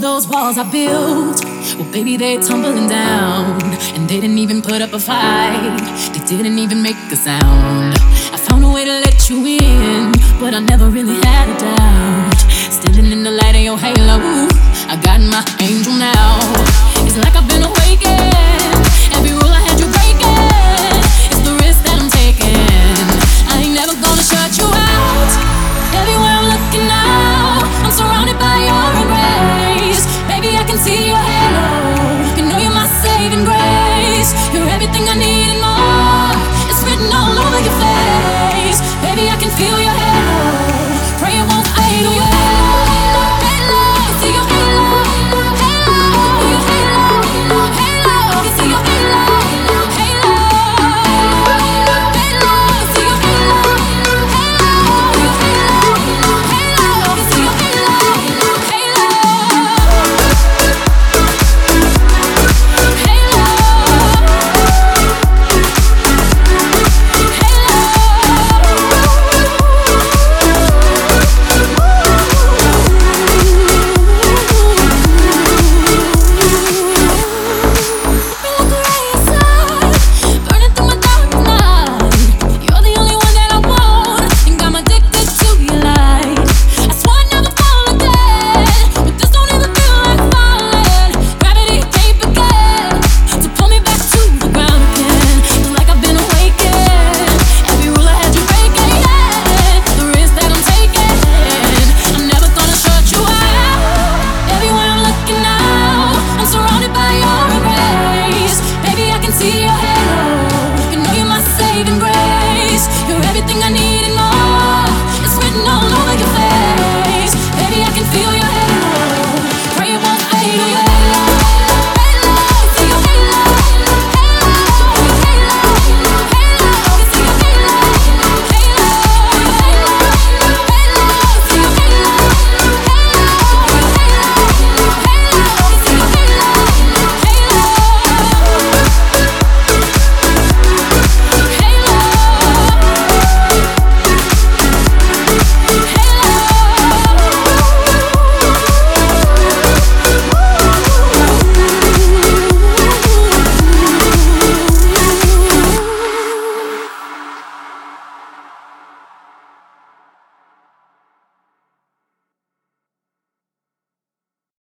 Those walls I built? Well, baby, they're tumbling down. And they didn't even put up a fight, they didn't even make a sound. I found a way to let you in, but I never really had a doubt. sing a I need.